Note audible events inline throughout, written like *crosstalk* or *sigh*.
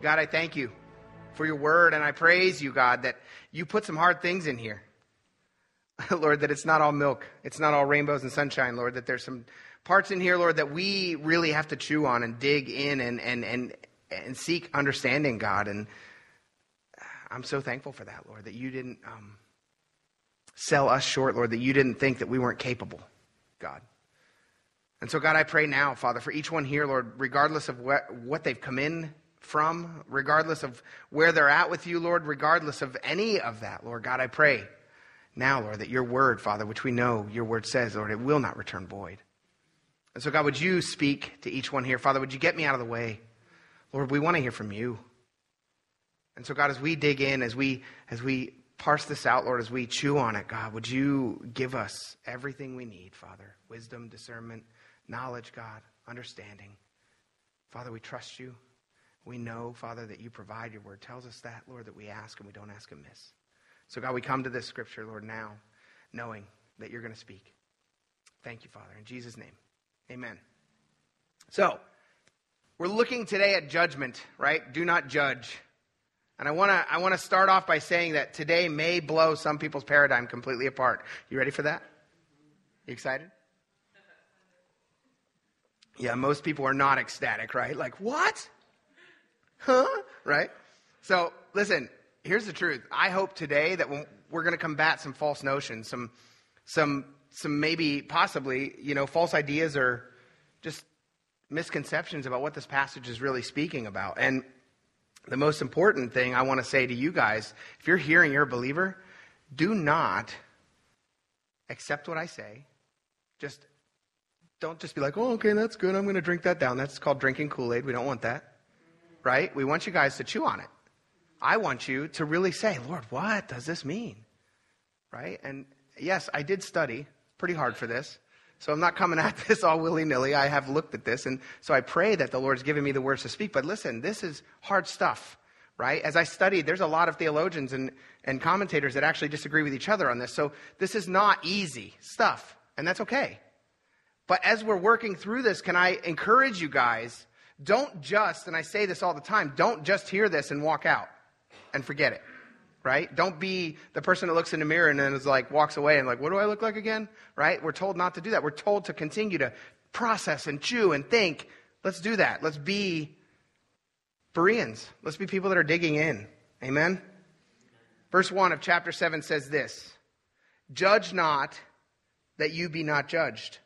God, I thank you for your word, and I praise you, God, that you put some hard things in here. *laughs* Lord, that it's not all milk, it's not all rainbows and sunshine, Lord, that there's some parts in here, Lord, that we really have to chew on and dig in and, and, and, and seek understanding, God. And I'm so thankful for that, Lord, that you didn't um, sell us short, Lord, that you didn't think that we weren't capable, God. And so, God, I pray now, Father, for each one here, Lord, regardless of what, what they've come in from, regardless of where they're at with you, Lord, regardless of any of that, Lord, God, I pray now, Lord, that your word, Father, which we know your word says, Lord, it will not return void. And so, God, would you speak to each one here? Father, would you get me out of the way? Lord, we want to hear from you. And so, God, as we dig in, as we, as we parse this out, Lord, as we chew on it, God, would you give us everything we need, Father? Wisdom, discernment, knowledge, God, understanding. Father, we trust you. We know, Father, that you provide. Your word tells us that, Lord, that we ask and we don't ask amiss. So, God, we come to this scripture, Lord, now, knowing that you're going to speak. Thank you, Father. In Jesus' name, amen. So, we're looking today at judgment, right? Do not judge. And I want to I want to start off by saying that today may blow some people's paradigm completely apart. You ready for that? You excited? Yeah, most people are not ecstatic, right? Like, what? Huh? Right? So, listen, here's the truth. I hope today that we're going to combat some false notions, some, some, some maybe possibly, you know, false ideas or just misconceptions about what this passage is really speaking about. And the most important thing I want to say to you guys, if you're hearing you're a believer, do not accept what I say. Just don't just be like, oh, okay, that's good. I'm going to drink that down. That's called drinking Kool Aid. We don't want that. Right? We want you guys to chew on it. I want you to really say, Lord, what does this mean? Right? And yes, I did study pretty hard for this. So I'm not coming *laughs* at this all willy nilly. I have looked at this. And so I pray that the Lord's given me the words to speak. But listen, this is hard stuff, right? As I studied, there's a lot of theologians and, and commentators that actually disagree with each other on this. So this is not easy stuff. And that's okay. But as we're working through this, can I encourage you guys? Don't just, and I say this all the time, don't just hear this and walk out and forget it. Right? Don't be the person that looks in the mirror and then is like, walks away and like, what do I look like again? Right? We're told not to do that. We're told to continue to process and chew and think. Let's do that. Let's be Bereans. Let's be people that are digging in. Amen? Verse 1 of chapter 7 says this Judge not that you be not judged.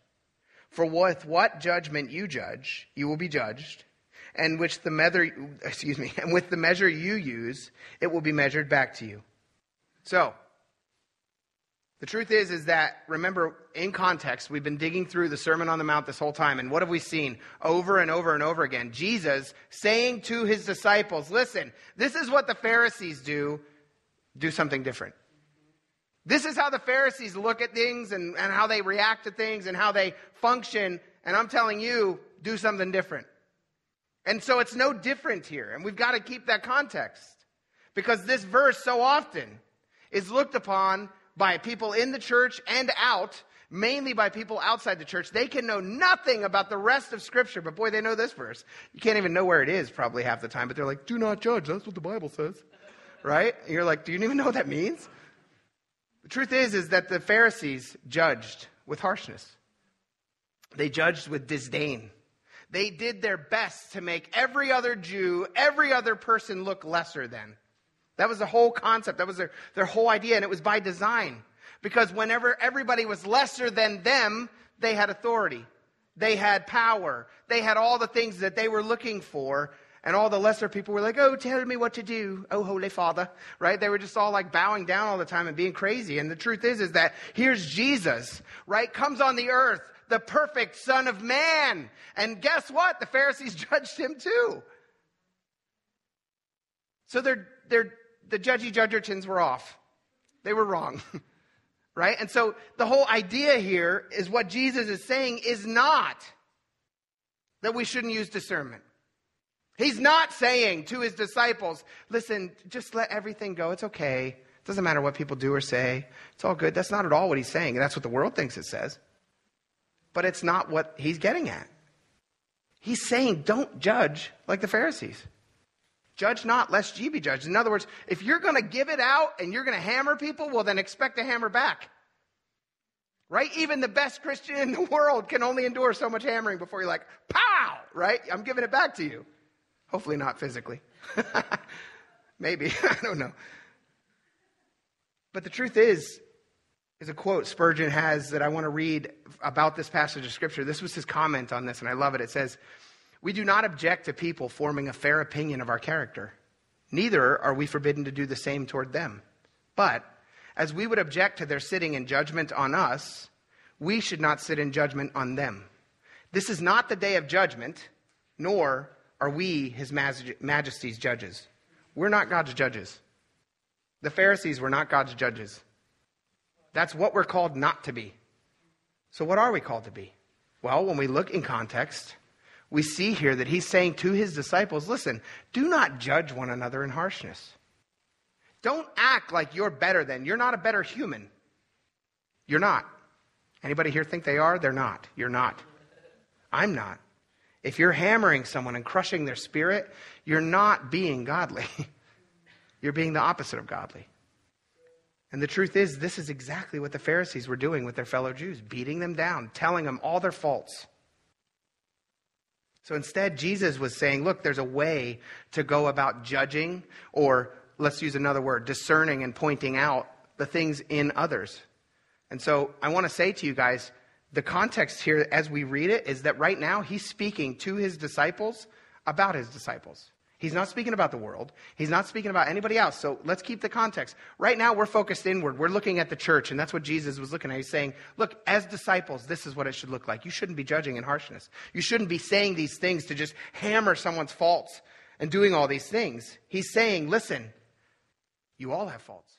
For with what judgment you judge, you will be judged, and which the measure, excuse me, and with the measure you use, it will be measured back to you. So, the truth is, is that, remember, in context, we've been digging through the Sermon on the Mount this whole time, and what have we seen over and over and over again? Jesus saying to his disciples, listen, this is what the Pharisees do, do something different. This is how the Pharisees look at things and, and how they react to things and how they function. And I'm telling you, do something different. And so it's no different here. And we've got to keep that context because this verse so often is looked upon by people in the church and out, mainly by people outside the church. They can know nothing about the rest of Scripture, but boy, they know this verse. You can't even know where it is probably half the time, but they're like, do not judge. That's what the Bible says. Right? And you're like, do you even know what that means? The truth is, is that the Pharisees judged with harshness. They judged with disdain. They did their best to make every other Jew, every other person look lesser than. That was the whole concept. That was their, their whole idea, and it was by design. Because whenever everybody was lesser than them, they had authority. They had power. They had all the things that they were looking for. And all the lesser people were like, oh, tell me what to do, oh, Holy Father, right? They were just all like bowing down all the time and being crazy. And the truth is, is that here's Jesus, right? Comes on the earth, the perfect Son of Man. And guess what? The Pharisees *laughs* judged him too. So they're, they're, the judgy judgertons were off. They were wrong. *laughs* right? And so the whole idea here is what Jesus is saying is not that we shouldn't use discernment. He's not saying to his disciples, listen, just let everything go. It's okay. It doesn't matter what people do or say. It's all good. That's not at all what he's saying. That's what the world thinks it says. But it's not what he's getting at. He's saying, don't judge like the Pharisees. Judge not, lest ye be judged. In other words, if you're going to give it out and you're going to hammer people, well, then expect to hammer back. Right? Even the best Christian in the world can only endure so much hammering before you're like, pow! Right? I'm giving it back to you. Hopefully not physically. *laughs* Maybe. *laughs* I don't know. But the truth is, is a quote Spurgeon has that I want to read about this passage of Scripture. This was his comment on this, and I love it. It says, We do not object to people forming a fair opinion of our character. Neither are we forbidden to do the same toward them. But as we would object to their sitting in judgment on us, we should not sit in judgment on them. This is not the day of judgment, nor are we his majesty's judges. We're not God's judges. The Pharisees were not God's judges. That's what we're called not to be. So, what are we called to be? Well, when we look in context, we see here that he's saying to his disciples, listen, do not judge one another in harshness. Don't act like you're better than. You're not a better human. You're not. Anybody here think they are? They're not. You're not. I'm not. If you're hammering someone and crushing their spirit, you're not being godly. *laughs* you're being the opposite of godly. And the truth is, this is exactly what the Pharisees were doing with their fellow Jews, beating them down, telling them all their faults. So instead, Jesus was saying, look, there's a way to go about judging, or let's use another word, discerning and pointing out the things in others. And so I want to say to you guys, the context here as we read it is that right now he's speaking to his disciples about his disciples. He's not speaking about the world. He's not speaking about anybody else. So let's keep the context. Right now, we're focused inward. We're looking at the church, and that's what Jesus was looking at. He's saying, Look, as disciples, this is what it should look like. You shouldn't be judging in harshness. You shouldn't be saying these things to just hammer someone's faults and doing all these things. He's saying, Listen, you all have faults.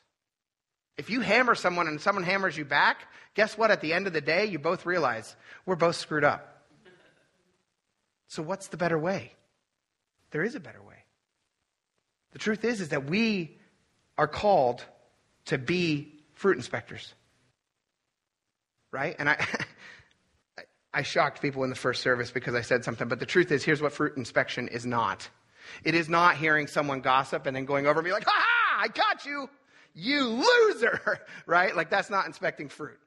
If you hammer someone and someone hammers you back, guess what? At the end of the day, you both realize we're both screwed up. So, what's the better way? There is a better way. The truth is, is that we are called to be fruit inspectors. Right? And I, *laughs* I shocked people in the first service because I said something, but the truth is, here's what fruit inspection is not. It is not hearing someone gossip and then going over and be like, ha ha, I got you, you loser, *laughs* right? Like that's not inspecting fruit.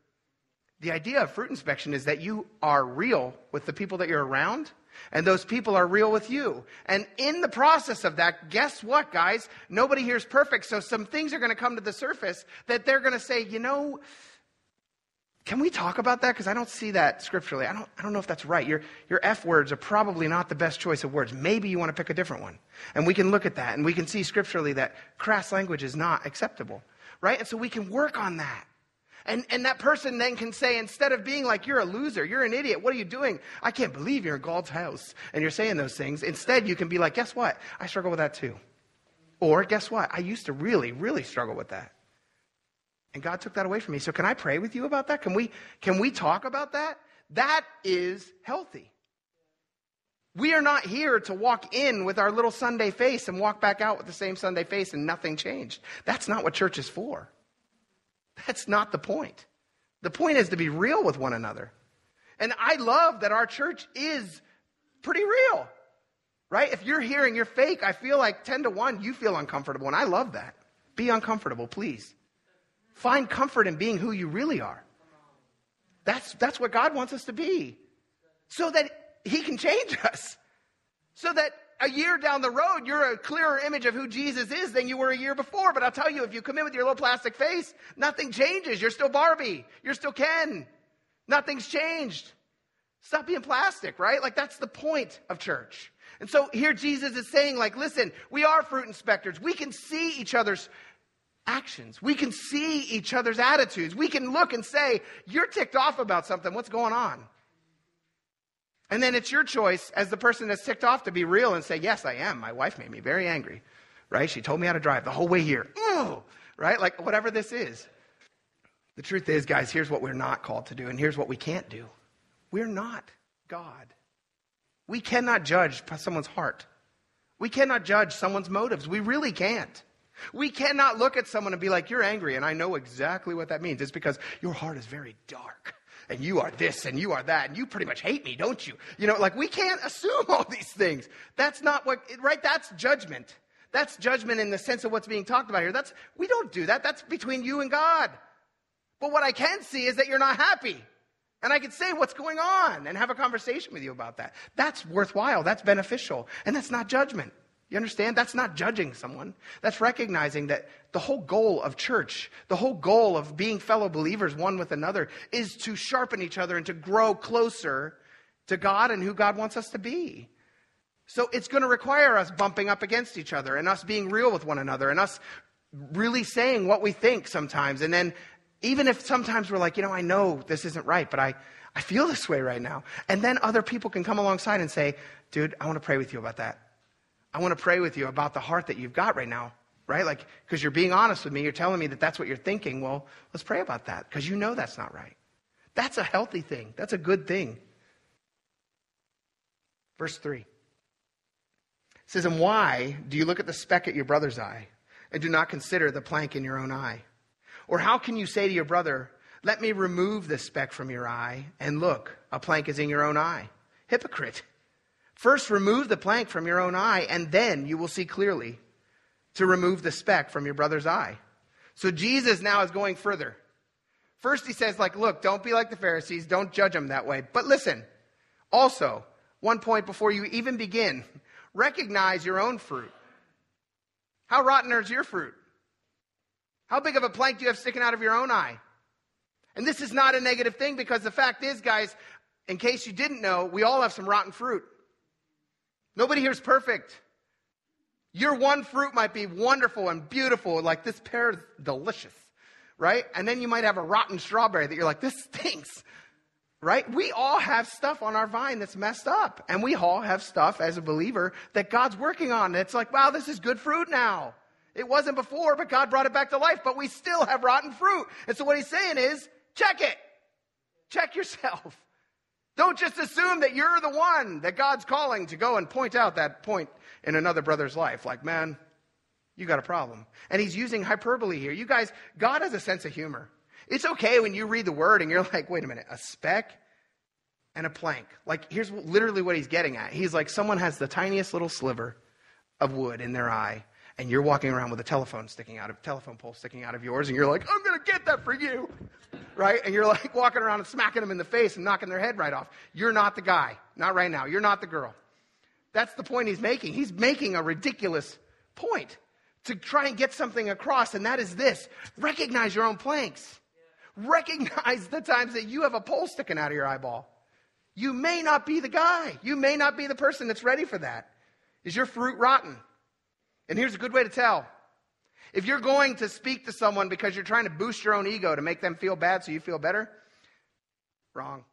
The idea of fruit inspection is that you are real with the people that you're around and those people are real with you. And in the process of that, guess what, guys? Nobody here is perfect. So some things are going to come to the surface that they're going to say, you know, can we talk about that? Because I don't see that scripturally. I don't, I don't know if that's right. Your, your F words are probably not the best choice of words. Maybe you want to pick a different one. And we can look at that and we can see scripturally that crass language is not acceptable. Right? And so we can work on that. And, and that person then can say, instead of being like, you're a loser, you're an idiot, what are you doing? I can't believe you're in God's house and you're saying those things. Instead, you can be like, guess what? I struggle with that too. Or guess what? I used to really, really struggle with that. And God took that away from me. So can I pray with you about that? Can we, can we talk about that? That is healthy. We are not here to walk in with our little Sunday face and walk back out with the same Sunday face and nothing changed. That's not what church is for. That's not the point. The point is to be real with one another. And I love that our church is pretty real, right? If you're hearing you're fake, I feel like 10 to 1, you feel uncomfortable. And I love that. Be uncomfortable, please. Find comfort in being who you really are. That's, that's what God wants us to be. So that He can change *laughs* us. So that a year down the road, you're a clearer image of who Jesus is than you were a year before. But I'll tell you, if you come in with your little plastic face, nothing changes. You're still Barbie. You're still Ken. Nothing's changed. Stop being plastic, right? Like that's the point of church. And so here Jesus is saying, like, listen, we are fruit inspectors. We can see each other's actions. We can see each other's attitudes. We can look and say, you're ticked off about something. What's going on? And then it's your choice as the person that's ticked off to be real and say, Yes, I am. My wife made me very angry, right? She told me how to drive the whole way here. Ooh, right? Like whatever this is. The truth is, guys, here's what we're not called to do, and here's what we can't do. We're not God. We cannot judge someone's heart. We cannot judge someone's motives. We really can't. We cannot look at someone and be like, You're angry, and I know exactly what that means. It's because your heart is very dark and you are this and you are that and you pretty much hate me, don't you? You know, like we can't assume *laughs* all these things. That's not what, right? That's judgment. That's judgment in the sense of what's being talked about here. That's, we don't do that. That's between you and God. But what I can see is that you're not happy. And I can say what's going on and have a conversation with you about that. That's worthwhile. That's beneficial. And that's not judgment. You understand? That's not judging someone. That's recognizing that the whole goal of church, the whole goal of being fellow believers one with another is to sharpen each other and to grow closer to God and who God wants us to be. So it's going to require us bumping up against each other and us being real with one another and us really saying what we think sometimes. And then even if sometimes we're like, you know, I know this isn't right, but I, I feel this way right now. And then other people can come alongside and say, dude, I want to pray with you about that. I want to pray with you about the heart that you've got right now, right? Like, because you're being honest with me. You're telling me that that's what you're thinking. Well, let's pray about that because you know that's not right. That's a healthy thing. That's a good thing. Verse 3 it says, And why do you look at the speck at your brother's eye and do not consider the plank in your own eye? Or how can you say to your brother, Let me remove the speck from your eye, and look, a plank is in your own eye? Hypocrite. First, remove the plank from your own eye, and then you will see clearly to remove the speck from your brother's eye. So Jesus now is going further. First, he says, like, look, don't be like the Pharisees. Don't judge them that way. But listen, also, one point before you even begin, recognize your own fruit. How rotten is your fruit? How big of a plank do you have sticking out of your own eye? And this is not a negative thing because the fact is, guys, in case you didn't know, we all have some rotten fruit. Nobody here is perfect. Your one fruit might be wonderful and beautiful, like this pear is delicious, right? And then you might have a rotten strawberry that you're like, this stinks, right? We all have stuff on our vine that's messed up. And we all have stuff as a believer that God's working on. It's like, wow, this is good fruit now. It wasn't before, but God brought it back to life, but we still have rotten fruit. And so what he's saying is, check it. Check yourself. Don't just assume that you're the one that God's calling to go and point out that point in another brother's life. Like, man, you got a problem. And he's using hyperbole here. You guys, God has a sense of humor. It's okay when you read the word and you're *laughs* like, wait a minute, a speck and a plank. Like, here's literally what he's getting at. He's like, someone has the tiniest little sliver of wood in their eye, and you're walking around with a telephone sticking out of telephone pole sticking out of yours, and you're like, I'm gonna get that for you right? And you're like *laughs* walking around and smacking them in the face and knocking their head right off. You're not the guy. Not right now. You're not the girl. That's the point he's making. He's making a ridiculous point to try and get something across, and that is this recognize your own planks. Recognize the times that you have a pole sticking out of your eyeball. You may not be the guy. You may not be the person that's ready for that. Is your fruit rotten? And here's a good way to tell if you're going to speak to someone because you're trying to boost your own ego to make them feel bad so you feel better, wrong.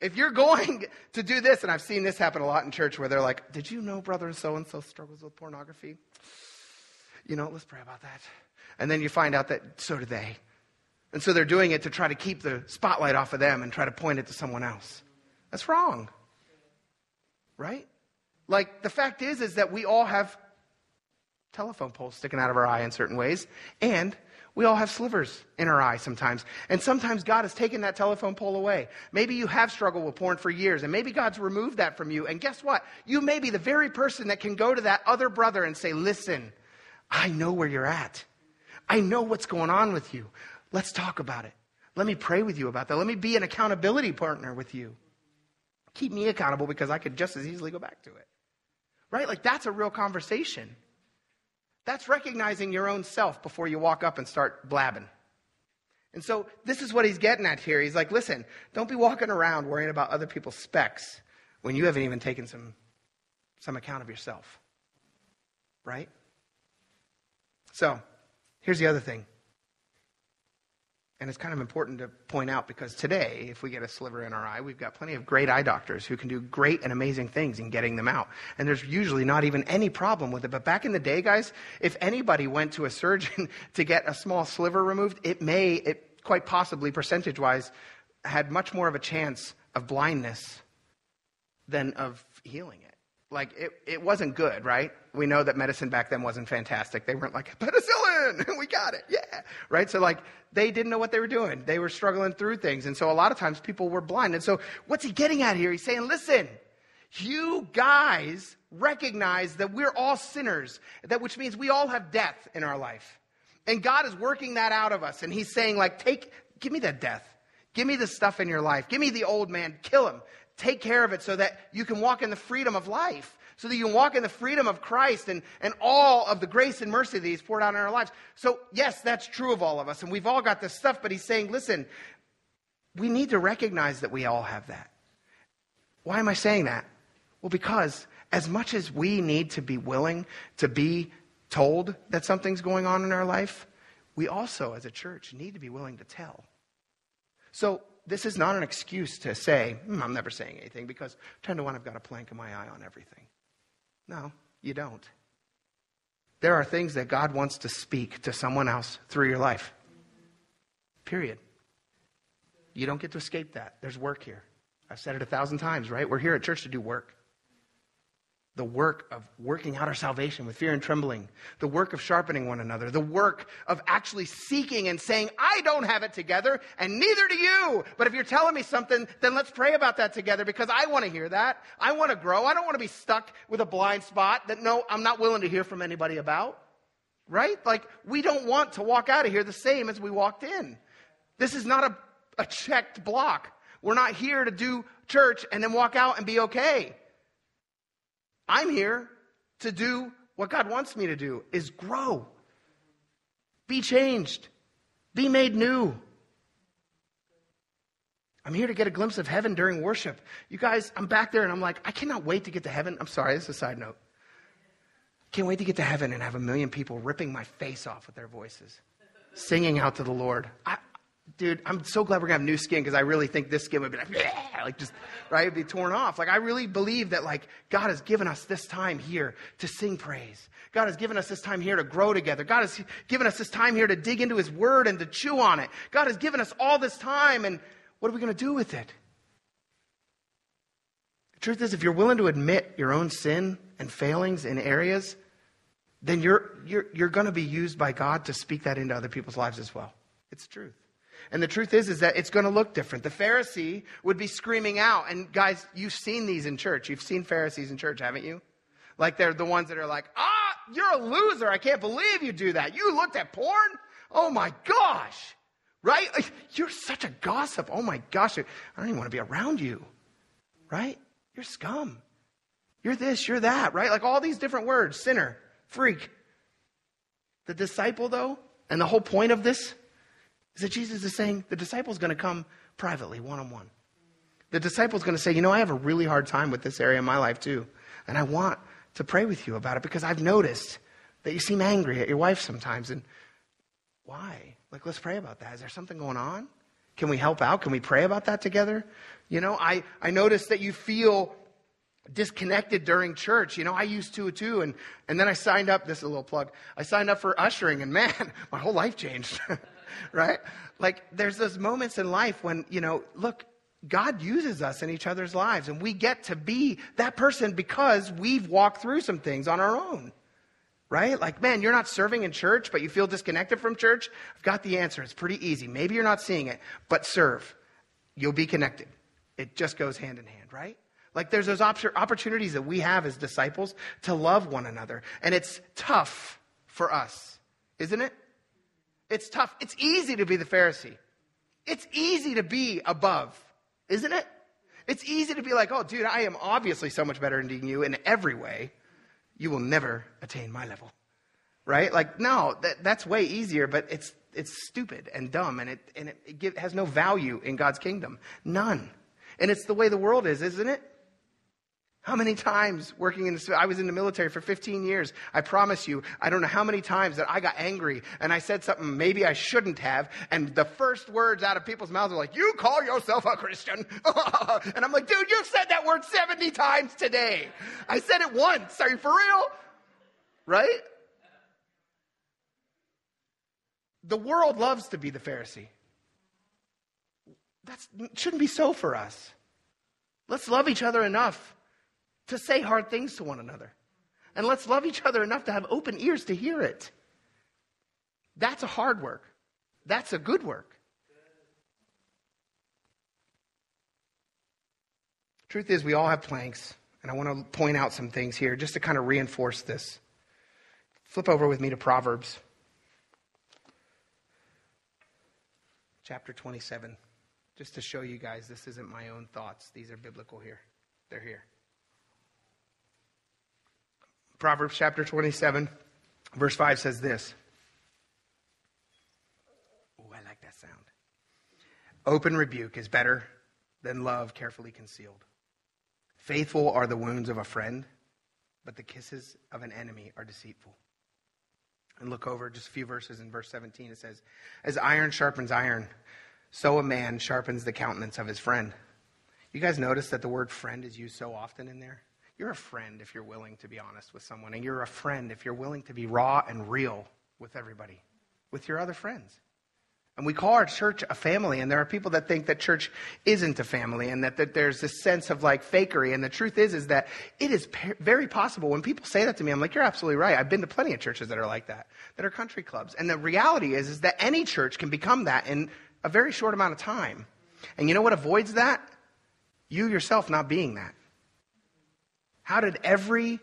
If you're going to do this, and I've seen this happen a lot in church where they're like, Did you know brother so and so struggles with pornography? You know, let's pray about that. And then you find out that so do they. And so they're doing it to try to keep the spotlight off of them and try to point it to someone else. That's wrong. Right? Like the fact is is that we all have telephone poles sticking out of our eye in certain ways. And we all have slivers in our eye sometimes. And sometimes God has taken that telephone pole away. Maybe you have struggled with porn for years, and maybe God's removed that from you. And guess what? You may be the very person that can go to that other brother and say, Listen, I know where you're at. I know what's going on with you. Let's talk about it. Let me pray with you about that. Let me be an accountability partner with you. Keep me accountable because I could just as easily go back to it. Right? Like that's a real conversation. That's recognizing your own self before you walk up and start blabbing. And so this is what he's getting at here. He's like, listen, don't be walking around worrying about other people's specks when you haven't even taken some, some account of yourself. Right? So, here's the other thing. And it's kind of important to point out because today, if we get a sliver in our eye, we've got plenty of great eye doctors who can do great and amazing things in getting them out. And there's usually not even any problem with it. But back in the day, guys, if anybody went to a surgeon *laughs* to get a small sliver removed, it may, it quite possibly, percentage wise, had much more of a chance of blindness than of healing it. Like, it, it wasn't good, right? We know that medicine back then wasn't fantastic. They weren't like, penicillin, *laughs* we got it, yeah. Right? So, like, they didn't know what they were doing. They were struggling through things. And so, a lot of times, people were blind. And so, what's he getting at here? He's saying, listen, you guys recognize that we're all sinners, that which means we all have death in our life. And God is working that out of us. And He's saying, like, take, give me that death. Give me the stuff in your life. Give me the old man. Kill him. Take care of it so that you can walk in the freedom of life. So that you can walk in the freedom of Christ and, and all of the grace and mercy that He's poured out in our lives. So, yes, that's true of all of us. And we've all got this stuff, but He's saying, listen, we need to recognize that we all have that. Why am I saying that? Well, because as much as we need to be willing to be told that something's going on in our life, we also, as a church, need to be willing to tell. So, this is not an excuse to say, hmm, I'm never saying anything because 10 to 1, I've got a plank in my eye on everything. No, you don't. There are things that God wants to speak to someone else through your life. Period. You don't get to escape that. There's work here. I've said it a thousand times, right? We're here at church to do work the work of working out our salvation with fear and trembling, the work of sharpening one another, the work of actually seeking and saying, I don't have it together, and neither do you. But if you're telling me something, then let's pray about that together because I want to hear that. I want to grow. I don't want to be stuck with a blind spot that no, I'm not willing to hear from anybody about. Right? Like, we don't want to walk out of here the same as we walked in. This is not a, a checked block. We're not here to do church and then walk out and be okay. I'm here to do what God wants me to do is grow. Be changed. Be made new. I'm here to get a glimpse of heaven during worship. You guys, I'm back there and I'm like, I cannot wait to get to heaven. I'm sorry, this is a side note. Can't wait to get to heaven and have a million people ripping my face off with their voices, singing out to the Lord. I, dude, I'm so glad we're gonna have new skin because I really think this skin would be like, like just right, be torn off. Like I really believe that like God has given us this time here to sing praise. God has given us this time here to grow together. God has given us this time here to dig into His Word and to chew on it. God has given us all this time, and what are we gonna do with it? The truth is, if you're willing to admit your own sin and failings in areas, then you're, you're, you're going to be used by God to speak that into other people's lives as well. It's truth. And the truth is, is that it's going to look different. The Pharisee would be screaming out. And guys, you've seen these in church. You've seen Pharisees in church, haven't you? Like they're the ones that are like, ah, you're a loser. I can't believe you do that. You looked at porn? Oh my gosh. Right? You're such a gossip. Oh my gosh. I don't even want to be around you. Right? You're scum. You're this, you're that, right? Like all these different words sinner, freak. The disciple, though, and the whole point of this is that Jesus is saying the disciple's going to come privately, one on one. The disciple's going to say, You know, I have a really hard time with this area of my life too. And I want to pray with you about it because I've noticed that you seem angry at your wife sometimes. And why? Like, let's pray about that. Is there something going on? Can we help out? Can we pray about that together? You know, I, I noticed that you feel disconnected during church. You know, I used to too. And, and then I signed up, this is a little plug, I signed up for ushering, and man, *laughs* my whole life changed. *laughs* *laughs* right? Like there's those moments in life when, you know, look, God uses us in each other's lives and we get to be that person because we've walked through some things on our own. Right? Like, man, you're not serving in church, but you feel disconnected from church. I've got the answer. It's pretty easy. Maybe you're not seeing it, but serve. You'll be connected. It just goes hand in hand, right? Like there's those opportunities that we have as disciples to love one another. And it's tough for us, isn't it? It's tough. It's easy to be the Pharisee. It's easy to be above, isn't it? It's easy to be like, oh, dude, I am obviously so much better than you in every way. You will never attain my level. Right? Like, no, that, that's way easier, but it's, it's stupid and dumb and it, and it, it has no value in God's kingdom. None. And it's the way the world is, isn't it? How many times working in the, I was in the military for 15 years. I promise you, I don't know how many times that I got angry and I said something maybe I shouldn't have. And the first words out of people's mouths are like, you call yourself a Christian. *laughs* and I'm like, dude, you've said that word 70 times today. I said it once. Are you for real? Right? The world loves to be the Pharisee. That shouldn't be so for us. Let's love each other enough to say hard things to one another. And let's love each other enough to have open ears to hear it. That's a hard work. That's a good work. Truth is, we all have planks And I want to point out some things here just to kind of reinforce this. Flip over with me to Proverbs chapter 27, just to show you guys this isn't my own thoughts. These are biblical here. They're here. Proverbs chapter 27, verse 5 says this. Oh, I like that sound. Open rebuke is better than love carefully concealed. Faithful are the wounds of a friend, but the kisses of an enemy are deceitful. And look over just a few verses in verse 17. It says, As iron sharpens iron, so a man sharpens the countenance of his friend. You guys notice that the word friend is used so often in there? You're a friend if you're willing to be honest with someone, and you're a friend if you're willing to be raw and real with everybody, with your other friends. And we call our church a family, and there are people that think that church isn't a family and that, that there's this sense of like fakery. And the truth is, is that it is very possible. When people say that to me, I'm like, you're absolutely right. I've been to plenty of churches that are like that, that are country clubs. And the reality is, is that any church can become that in a very short amount of time. And you know what avoids that? You yourself not being that. How did every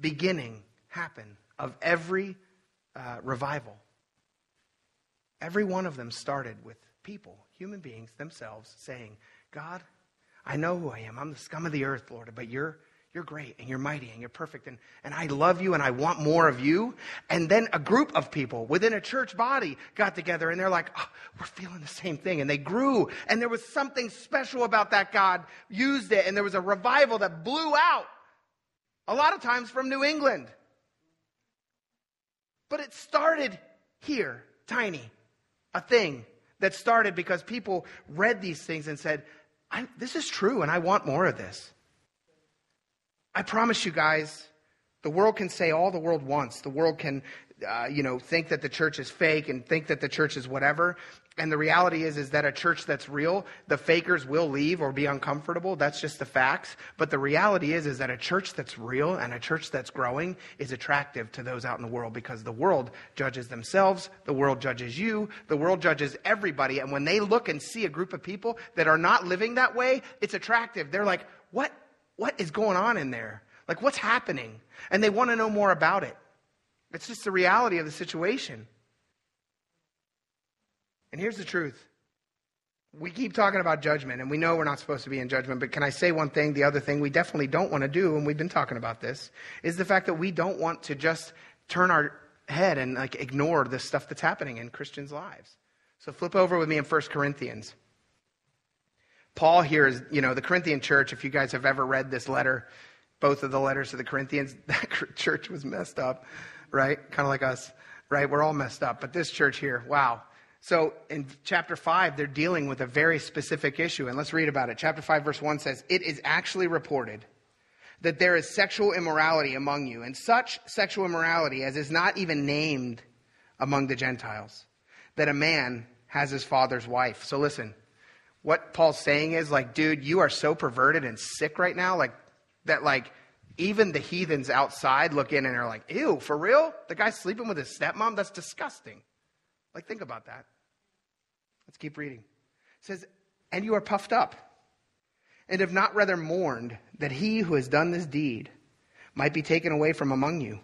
beginning happen of every uh, revival? Every one of them started with people, human beings themselves, saying, God, I know who I am. I'm the scum of the earth, Lord, but you're, you're great and you're mighty and you're perfect and, and I love you and I want more of you. And then a group of people within a church body got together and they're like, oh, we're feeling the same thing. And they grew and there was something special about that God used it and there was a revival that blew out a lot of times from New England. But it started here, tiny a thing that started because people read these things and said, This is true, and I want more of this. I promise you guys, the world can say all the world wants. The world can, uh, you know, think that the church is fake and think that the church is whatever. And the reality is, is that a church that's real, the fakers will leave or be uncomfortable. That's just the facts. But the reality is, is that a church that's real and a church that's growing is attractive to those out in the world because the world judges themselves. The world judges you. The world judges everybody. And when they look and see a group of people that are not living that way, it's attractive. They're like, what, what is going on in there? Like, what's happening? And they want to know more about it. It's just the reality of the situation. And here's the truth. We keep talking about judgment, and we know we're not supposed to be in judgment, but can I say one thing? The other thing we definitely don't want to do, and we've been talking about this, is the fact that we don't want to just turn our head and like ignore the stuff that's happening in Christians' lives. So flip over with me in 1 Corinthians. Paul here is, you know, the Corinthian church, if you guys have ever read this letter, both of the letters to the Corinthians, *laughs* that church was messed up, right? Kind of like us, right? We're all messed up. But this church here, wow. So in chapter 5, they're dealing with a very specific issue. And let's read about it. Chapter 5, verse 1 says, It is actually reported that there is sexual immorality among you, and such sexual immorality as is not even named among the Gentiles, that a man has his father's wife. So listen, what Paul's saying is like, dude, you are so perverted and sick right now, like that, like, even the heathens outside look in and are like, ew, for real? The guy's sleeping with his stepmom? That's disgusting. Like, think about that. Let's keep reading. It says, And you are puffed up, and have not rather mourned that he who has done this deed might be taken away from among you.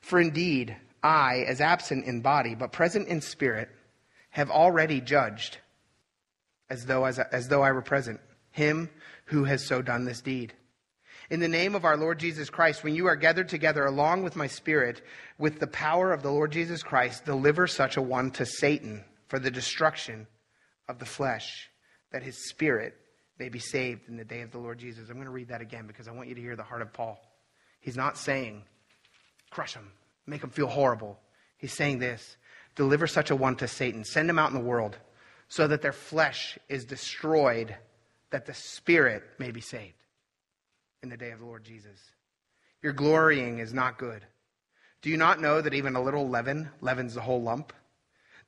For indeed, I, as absent in body, but present in spirit, have already judged, as though, as, as though I were present, him who has so done this deed. In the name of our Lord Jesus Christ, when you are gathered together along with my spirit, with the power of the Lord Jesus Christ, deliver such a one to Satan for the destruction of the flesh, that his spirit may be saved in the day of the Lord Jesus. I'm going to read that again because I want you to hear the heart of Paul. He's not saying, crush him, make him feel horrible. He's saying this deliver such a one to Satan, send him out in the world so that their flesh is destroyed, that the spirit may be saved in the day of the Lord Jesus. Your glorying is not good. Do you not know that even a little leaven leavens the whole lump?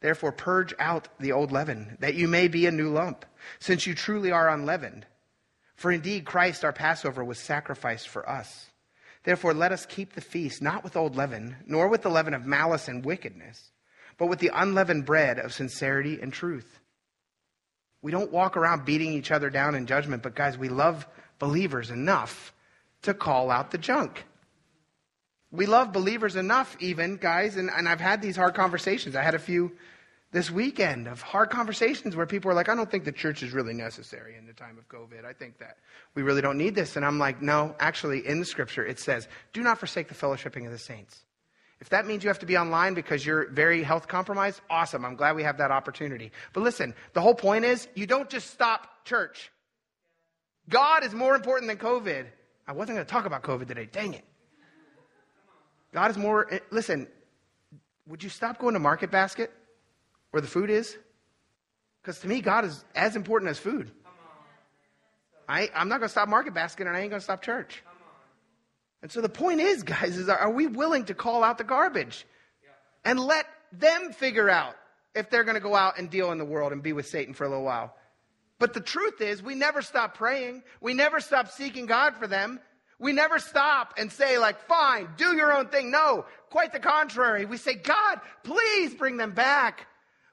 Therefore, purge out the old leaven, that you may be a new lump, since you truly are unleavened. For indeed, Christ our Passover was sacrificed for us. Therefore, let us keep the feast not with old leaven, nor with the leaven of malice and wickedness, but with the unleavened bread of sincerity and truth. We don't walk around beating each other down in judgment, but guys, we love believers enough to call out the junk. We love believers enough, even, guys, and, and I've had these hard conversations. I had a few this weekend of hard conversations where people are like, I don't think the church is really necessary in the time of COVID. I think that we really don't need this. And I'm like, no, actually, in the scripture, it says, do not forsake the fellowshipping of the saints. If that means you have to be online because you're very health compromised, awesome. I'm glad we have that opportunity. But listen, the whole point is you don't just stop church. God is more important than COVID. I wasn't going to talk about COVID today. Dang it. God is more. Eh, listen, would you stop going to Market Basket where the food is? Because to me, God is as important as food. I, I'm not going to stop Market Basket and I ain't going to stop church. And so the point is, guys, is are we willing to call out the garbage and let them figure out if they're going to go out and deal in the world and be with Satan for a little while? But the truth is, we never stop praying. We never stop seeking God for them. We never stop and say, like, fine, do your own thing. No, quite the contrary. We say, God, please bring them back.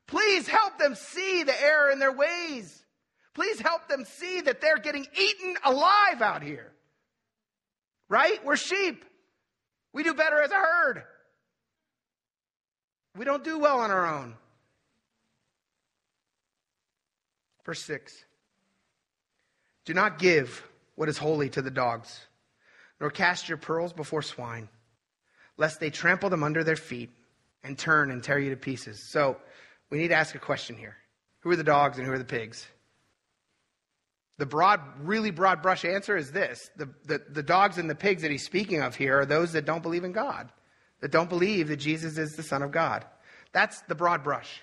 Please help them see the error in their ways. Please help them see that they're getting eaten alive out here. Right? We're sheep. We do better as a herd. We don't do well on our own. Verse 6 Do not give what is holy to the dogs, nor cast your pearls before swine, lest they trample them under their feet and turn and tear you to pieces. So we need to ask a question here Who are the dogs and who are the pigs? The broad, really broad brush answer is this the, the, the dogs and the pigs that he's speaking of here are those that don't believe in God, that don't believe that Jesus is the Son of God. That's the broad brush.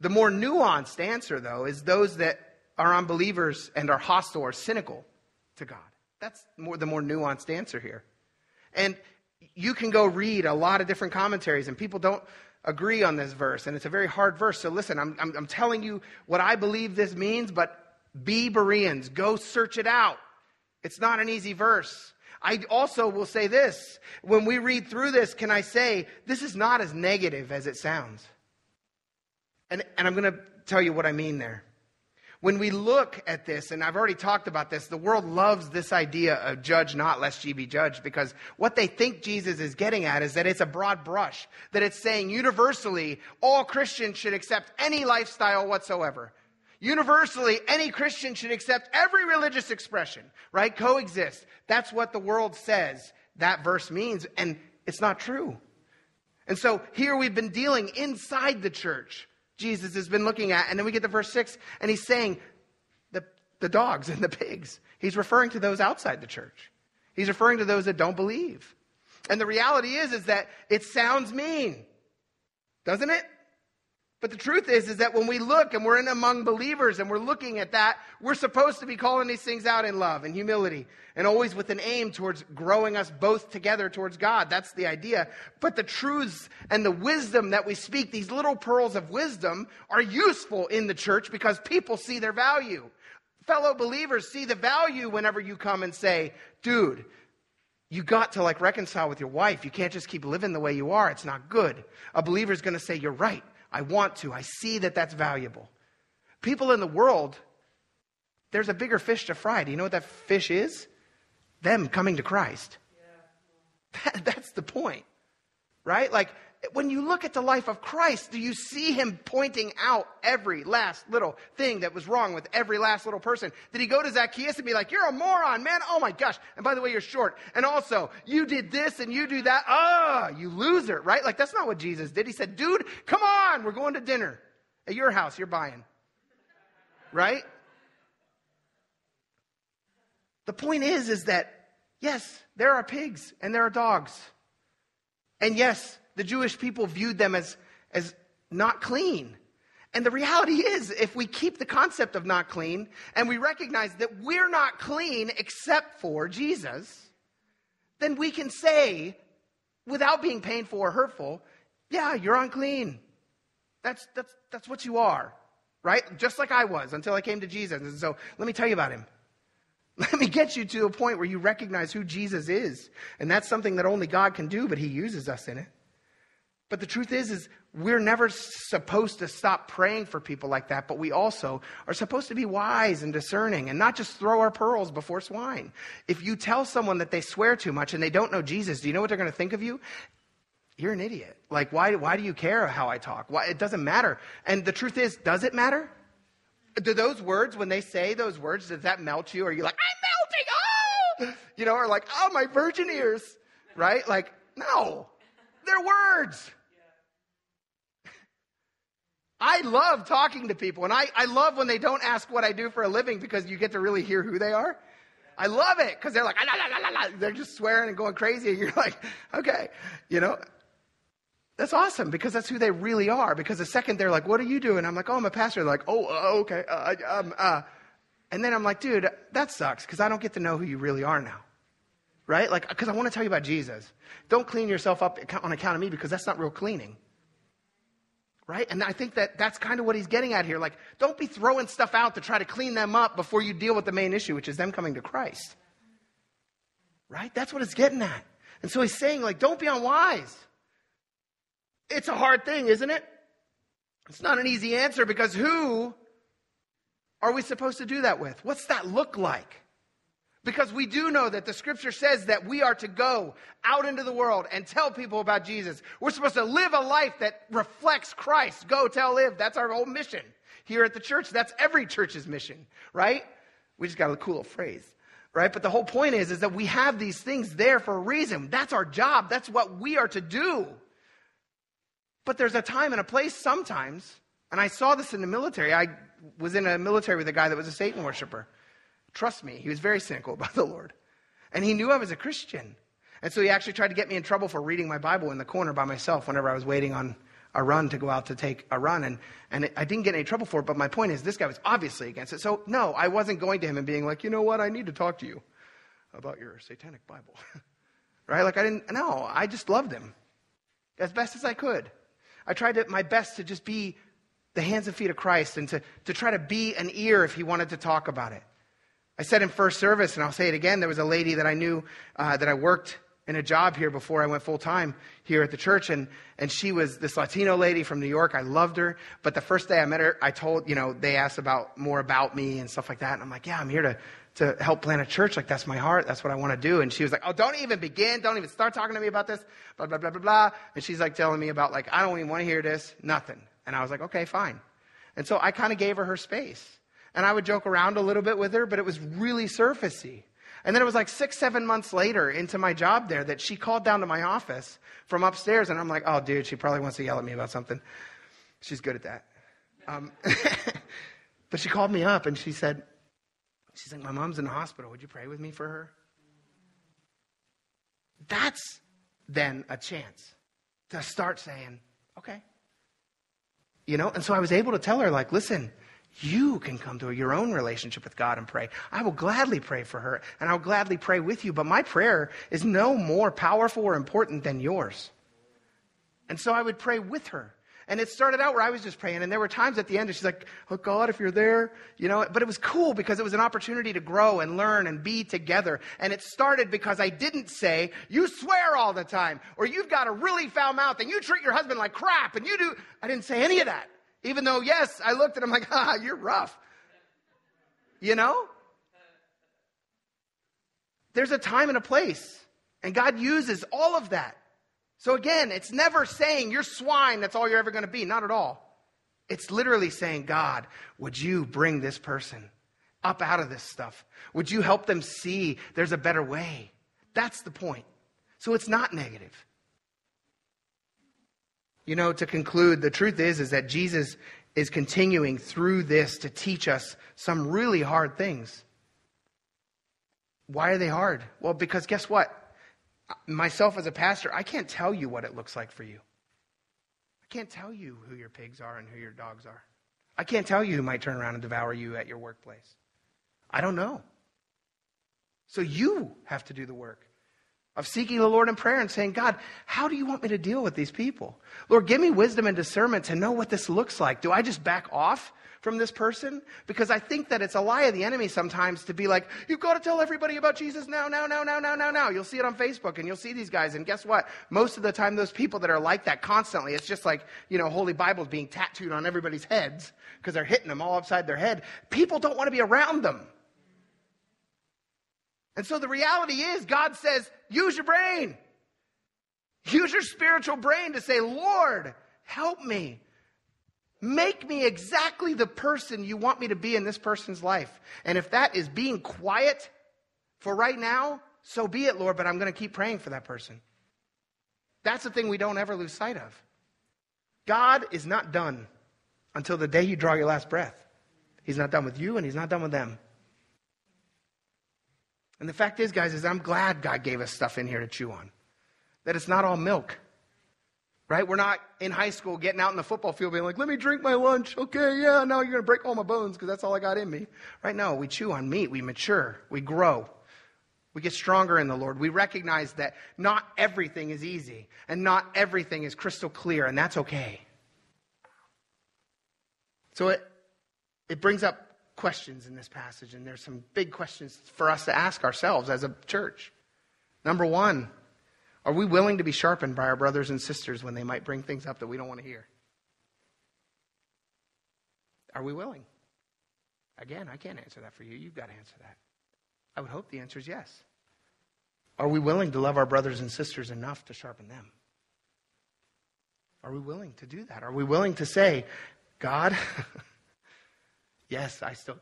The more nuanced answer, though, is those that are unbelievers and are hostile or cynical to God. That's more, the more nuanced answer here. And you can go read a lot of different commentaries, and people don't agree on this verse, and it's a very hard verse. So listen, I'm, I'm, I'm telling you what I believe this means, but be Bereans. Go search it out. It's not an easy verse. I also will say this when we read through this, can I say this is not as negative as it sounds? And, and I'm going to tell you what I mean there. When we look at this, and I've already talked about this, the world loves this idea of judge not lest ye be judged because what they think Jesus is getting at is that it's a broad brush, that it's saying universally all Christians should accept any lifestyle whatsoever. Universally, any Christian should accept every religious expression, right? Coexist. That's what the world says that verse means, and it's not true. And so here we've been dealing inside the church Jesus has been looking at. And then we get to verse 6, and he's saying the, the dogs and the pigs. He's referring to those outside the church. He's referring to those that don't believe. And the reality is, is that it sounds mean, doesn't it? But the truth is, is that when we look and we're in among believers and we're looking at that, we're supposed to be calling these things out in love and humility and always with an aim towards growing us both together towards God. That's the idea. But the truths and the wisdom that we speak, these little pearls of wisdom, are useful in the church because people see their value. Fellow believers see the value whenever you come and say, dude, you got to like reconcile with your wife. You can't just keep living the way you are. It's not good. A believer is going to say, you're right. I want to. I see that that's valuable. People in the world, there's a bigger fish to fry. Do you know what that fish is? Them coming to Christ. *laughs* That, that's the point, right? Like, when you look at the life of Christ, do you see him pointing out every last little thing that was wrong with every last little person? Did he go to Zacchaeus and be like, You're a moron, man? Oh my gosh. And by the way, you're short. And also, you did this and you do that. Ah, oh, you loser, right? Like, that's not what Jesus did. He said, Dude, come on, we're going to dinner at your house. You're buying, right? The point is, is that yes, there are pigs and there are dogs. And yes, the Jewish people viewed them as, as not clean. And the reality is, if we keep the concept of not clean and we recognize that we're not clean except for Jesus, then we can say, without being painful or hurtful, yeah, you're unclean. That's, that's, that's what you are, right? Just like I was until I came to Jesus. And so let me tell you about him. *laughs* Let me get you to a point where you recognize who Jesus is. And that's something that only God can do, but he uses us in it. But the truth is, is we're never supposed to stop praying for people like that, but we also are supposed to be wise and discerning and not just throw our pearls before swine. If you tell someone that they swear too much and they don't know Jesus, do you know what they're going to think of you? You're an idiot. Like, why, why do you care how I talk? Why, it doesn't matter. And the truth is, does it matter? Do those words, when they say those words, does that melt you? Are you like, I'm melting, oh! You know, or like, oh, my virgin ears, right? Like, no, they're words. I love talking to people, and I, I love when they don't ask what I do for a living because you get to really hear who they are. I love it because they're like, ah, la, la, la, they're just swearing and going crazy. And you're *laughs* like, okay, you know, that's awesome because that's who they really are. Because the second they're like, what are you doing? I'm like, oh, I'm a pastor. They're like, oh, uh, okay. Uh, um, uh. And then I'm like, dude, that sucks because I don't get to know who you really are now. Right? Like, because I want to tell you about Jesus. Don't clean yourself up on account of me because that's not real cleaning right? And I think that that's kind of what he's getting at here. Like, don't be throwing stuff out to try to clean them up before you deal with the main issue, which is them coming to Christ. Right? That's what it's getting at. And so he's saying, like, don't be unwise. It's a hard thing, isn't it? It's not an easy answer because who are we supposed to do that with? What's that look like? Because we do know that the scripture says that we are to go out into the world and tell people about Jesus. We're supposed to live a life that reflects Christ. Go, tell, live. That's our whole mission here at the church. That's every church's mission, right? We just got a cool little phrase, right? But the whole point is, is that we have these things there for a reason. That's our job. That's what we are to do. But there's a time and a place sometimes, and I saw this in the military. I was in a military with a guy that was a Satan worshiper. Trust me, he was very cynical *laughs* about the Lord. And he knew I was a Christian. And so he actually tried to get me in trouble for reading my Bible in the corner by myself whenever I was waiting on a run to go out to take a run. And, and I didn't get any trouble for it, but my point is this guy was obviously against it. So, no, I wasn't going to him and being like, you know what, I need to talk to you about your satanic Bible. *laughs* right? Like, I didn't, no, I just loved him as best as I could. I tried to, my best to just be the hands and feet of Christ and to, to try to be an ear if he wanted to talk about it. I said in first service, and I'll say it again, there was a lady that I knew uh, that I worked in a job here before I went full time here at the church, and, and she was this Latino lady from New York. I loved her, but the first day I met her, I told, you know, they asked about more about me and stuff like that, and I'm like, yeah, I'm here to, to help plant a church. Like, that's my heart. That's what I want to do. And she was like, oh, don't even begin. Don't even start talking to me about this. Blah, blah, blah, blah, blah. And she's like telling me about, like, I don't even want to hear this. Nothing. And I was like, okay, fine. And so I kind of gave her her space. And I would joke around a little bit with her, but it was really surfacey. And then it was like six, seven months later into my job there that she called down to my office from upstairs. And I'm like, oh, dude, she probably wants to yell at me about something. She's good at that. Um, *laughs* but she called me up and she said, she's like, my mom's in the hospital. Would you pray with me for her? That's then a chance to start saying, okay. You know, and so I was able to tell her, like, listen, you can come to your own relationship with God and pray. I will gladly pray for her and I'll gladly pray with you, but my prayer is no more powerful or important than yours. And so I would pray with her. And it started out where I was just praying, and there were times at the end, and she's like, Oh God, if you're there, you know, but it was cool because it was an opportunity to grow and learn and be together. And it started because I didn't say, You swear all the time, or you've got a really foul mouth, and you treat your husband like crap, and you do. I didn't say any of that. Even though, yes, I looked at him like, *laughs* ah, you're rough. You know? There's a time and a place. And God uses all of that. So again, it's never saying you're swine, that's all you're ever going to be. Not at all. It's literally saying, God, would you bring this person up out of this stuff? Would you help them see there's a better way? That's the point. So it's not negative. You know, to conclude, the truth is, is that Jesus is continuing through this to teach us some really hard things. Why are they hard? Well, because guess what? Myself as a pastor, I can't tell you what it looks like for you. I can't tell you who your pigs are and who your dogs are. I can't tell you who might turn around and devour you at your workplace. I don't know. So you have to do the work. Of seeking the Lord in prayer and saying, God, how do you want me to deal with these people? Lord, give me wisdom and discernment to know what this looks like. Do I just back off from this person? Because I think that it's a lie of the enemy sometimes to be like, you've got to tell everybody about Jesus now, now, now, now, now, now, now. You'll see it on Facebook and you'll see these guys. And guess what? Most of the time, those people that are like that constantly, it's just like, you know, Holy Bibles being tattooed on everybody's heads because they're hitting them all upside their head. People don't want to be around them. And so the reality is, God says, use your brain. Use your spiritual brain to say, Lord, help me. Make me exactly the person you want me to be in this person's life. And if that is being quiet for right now, so be it, Lord, but I'm going to keep praying for that person. That's the thing we don't ever lose sight of. God is not done until the day you draw your last breath. He's not done with you and he's not done with them. And the fact is, guys, is I'm glad God gave us stuff in here to chew on. That it's not all milk. Right? We're not in high school getting out in the football field being like, let me drink my lunch. Okay, yeah, now you're going to break all my bones because that's all I got in me. Right? No, we chew on meat. We mature. We grow. We get stronger in the Lord. We recognize that not everything is easy and not everything is crystal clear, and that's okay. So it, it brings up questions in this passage, and there's some big questions for us to ask ourselves as a church. Number one, are we willing to be sharpened by our brothers and sisters when they might bring things up that we don't want to hear? Are we willing? Again, I can't answer that for you. You've got to answer that. I would hope the answer is yes. Are we willing to love our brothers and sisters enough to sharpen them? Are we willing to do that? Are we willing to say, God, *laughs* yes, I still,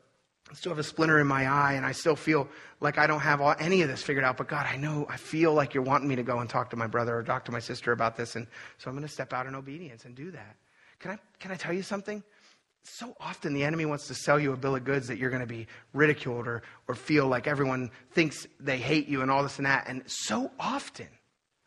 I still have a splinter in my eye and I still feel like I don't have all, any of this figured out, but God, I know, I feel like you're wanting me to go and talk to my brother or talk to my sister about this. And so I'm going to step out in obedience and do that. Can I, can I tell you something? So often the enemy wants to sell you a bill of goods that you're going to be ridiculed or, or feel like everyone thinks they hate you and all this and that. And so often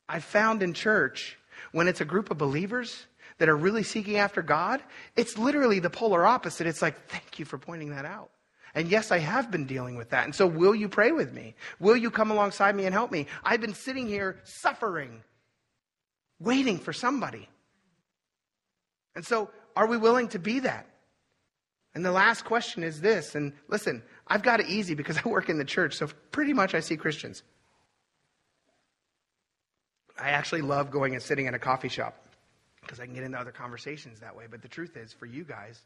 I've found in church when it's a group of believers, that are really seeking after God, it's literally the polar opposite. It's like, thank you for pointing that out. And yes, I have been dealing with that. And so, will you pray with me? Will you come alongside me and help me? I've been sitting here suffering, waiting for somebody. And so, are we willing to be that? And the last question is this. And listen, I've got it easy because *laughs* I work in the church, so pretty much I see Christians. I actually love going and sitting in a coffee shop because I can get into other conversations that way. But the truth is, for you guys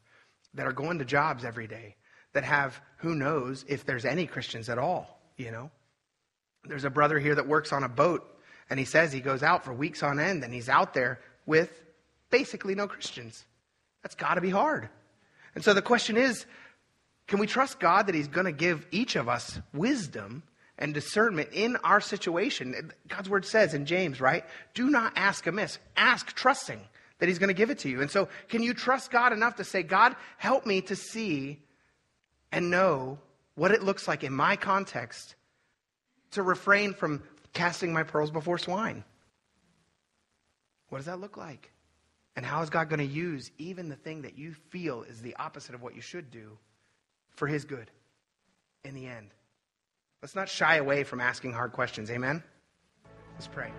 that are going to jobs every day, that have who knows if there's any Christians at all, you know? There's a brother here that works on a boat, and he says he goes out for weeks on end, and he's out there with basically no Christians. That's got to be hard. And so the question is can we trust God that He's going to give each of us wisdom and discernment in our situation. God's word says in James, right? Do not ask amiss. Ask trusting that he's going to give it to you. And so, can you trust God enough to say, God, help me to see and know what it looks like in my context to refrain from casting my pearls before swine? What does that look like? And how is God going to use even the thing that you feel is the opposite of what you should do for his good in the end? Let's not shy away from asking hard questions. Amen? Let's pray.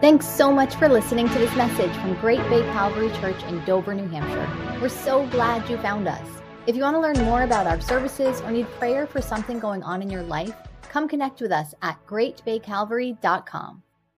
Thanks so much for listening to this message from Great Bay Calvary Church in Dover, New Hampshire. We're so glad you found us. If you want to learn more about our services or need prayer for something going on in your life, come connect with us at greatbaycalvary.com.